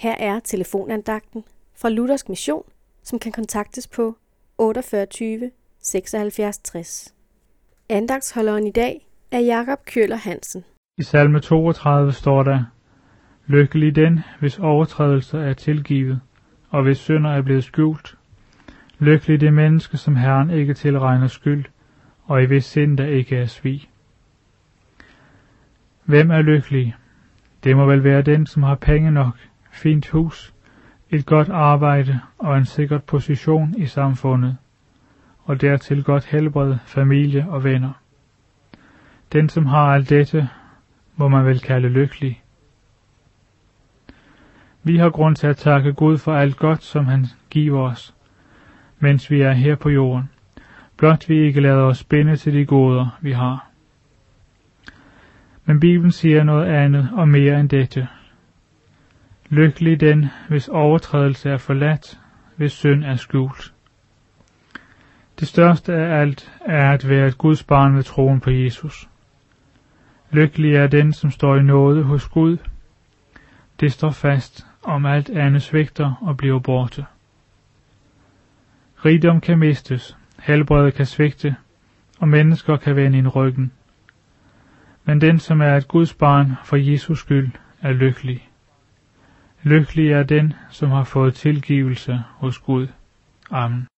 Her er telefonandagten fra Luthersk Mission, som kan kontaktes på 48 76 60. Andagsholderen i dag er Jakob Køller Hansen. I salme 32 står der, Lykkelig den, hvis overtrædelser er tilgivet, og hvis synder er blevet skjult. Lykkelig det menneske, som Herren ikke tilregner skyld, og i hvis sind der ikke er svig. Hvem er lykkelig? Det må vel være den, som har penge nok, fint hus, et godt arbejde og en sikker position i samfundet, og dertil godt helbred, familie og venner. Den, som har alt dette, må man vel kalde lykkelig. Vi har grund til at takke Gud for alt godt, som han giver os, mens vi er her på jorden. Blot vi ikke lader os binde til de goder, vi har. Men Bibelen siger noget andet og mere end dette. Lykkelig den, hvis overtrædelse er forladt, hvis synd er skjult. Det største af alt er at være et Guds barn ved troen på Jesus. Lykkelig er den, som står i nåde hos Gud. Det står fast, om alt andet svigter og bliver borte. Rigdom kan mistes, helbredet kan svigte, og mennesker kan vende en ryggen. Men den, som er et Guds barn for Jesus skyld, er lykkelig. Lykkelig er den, som har fået tilgivelse hos Gud. Amen.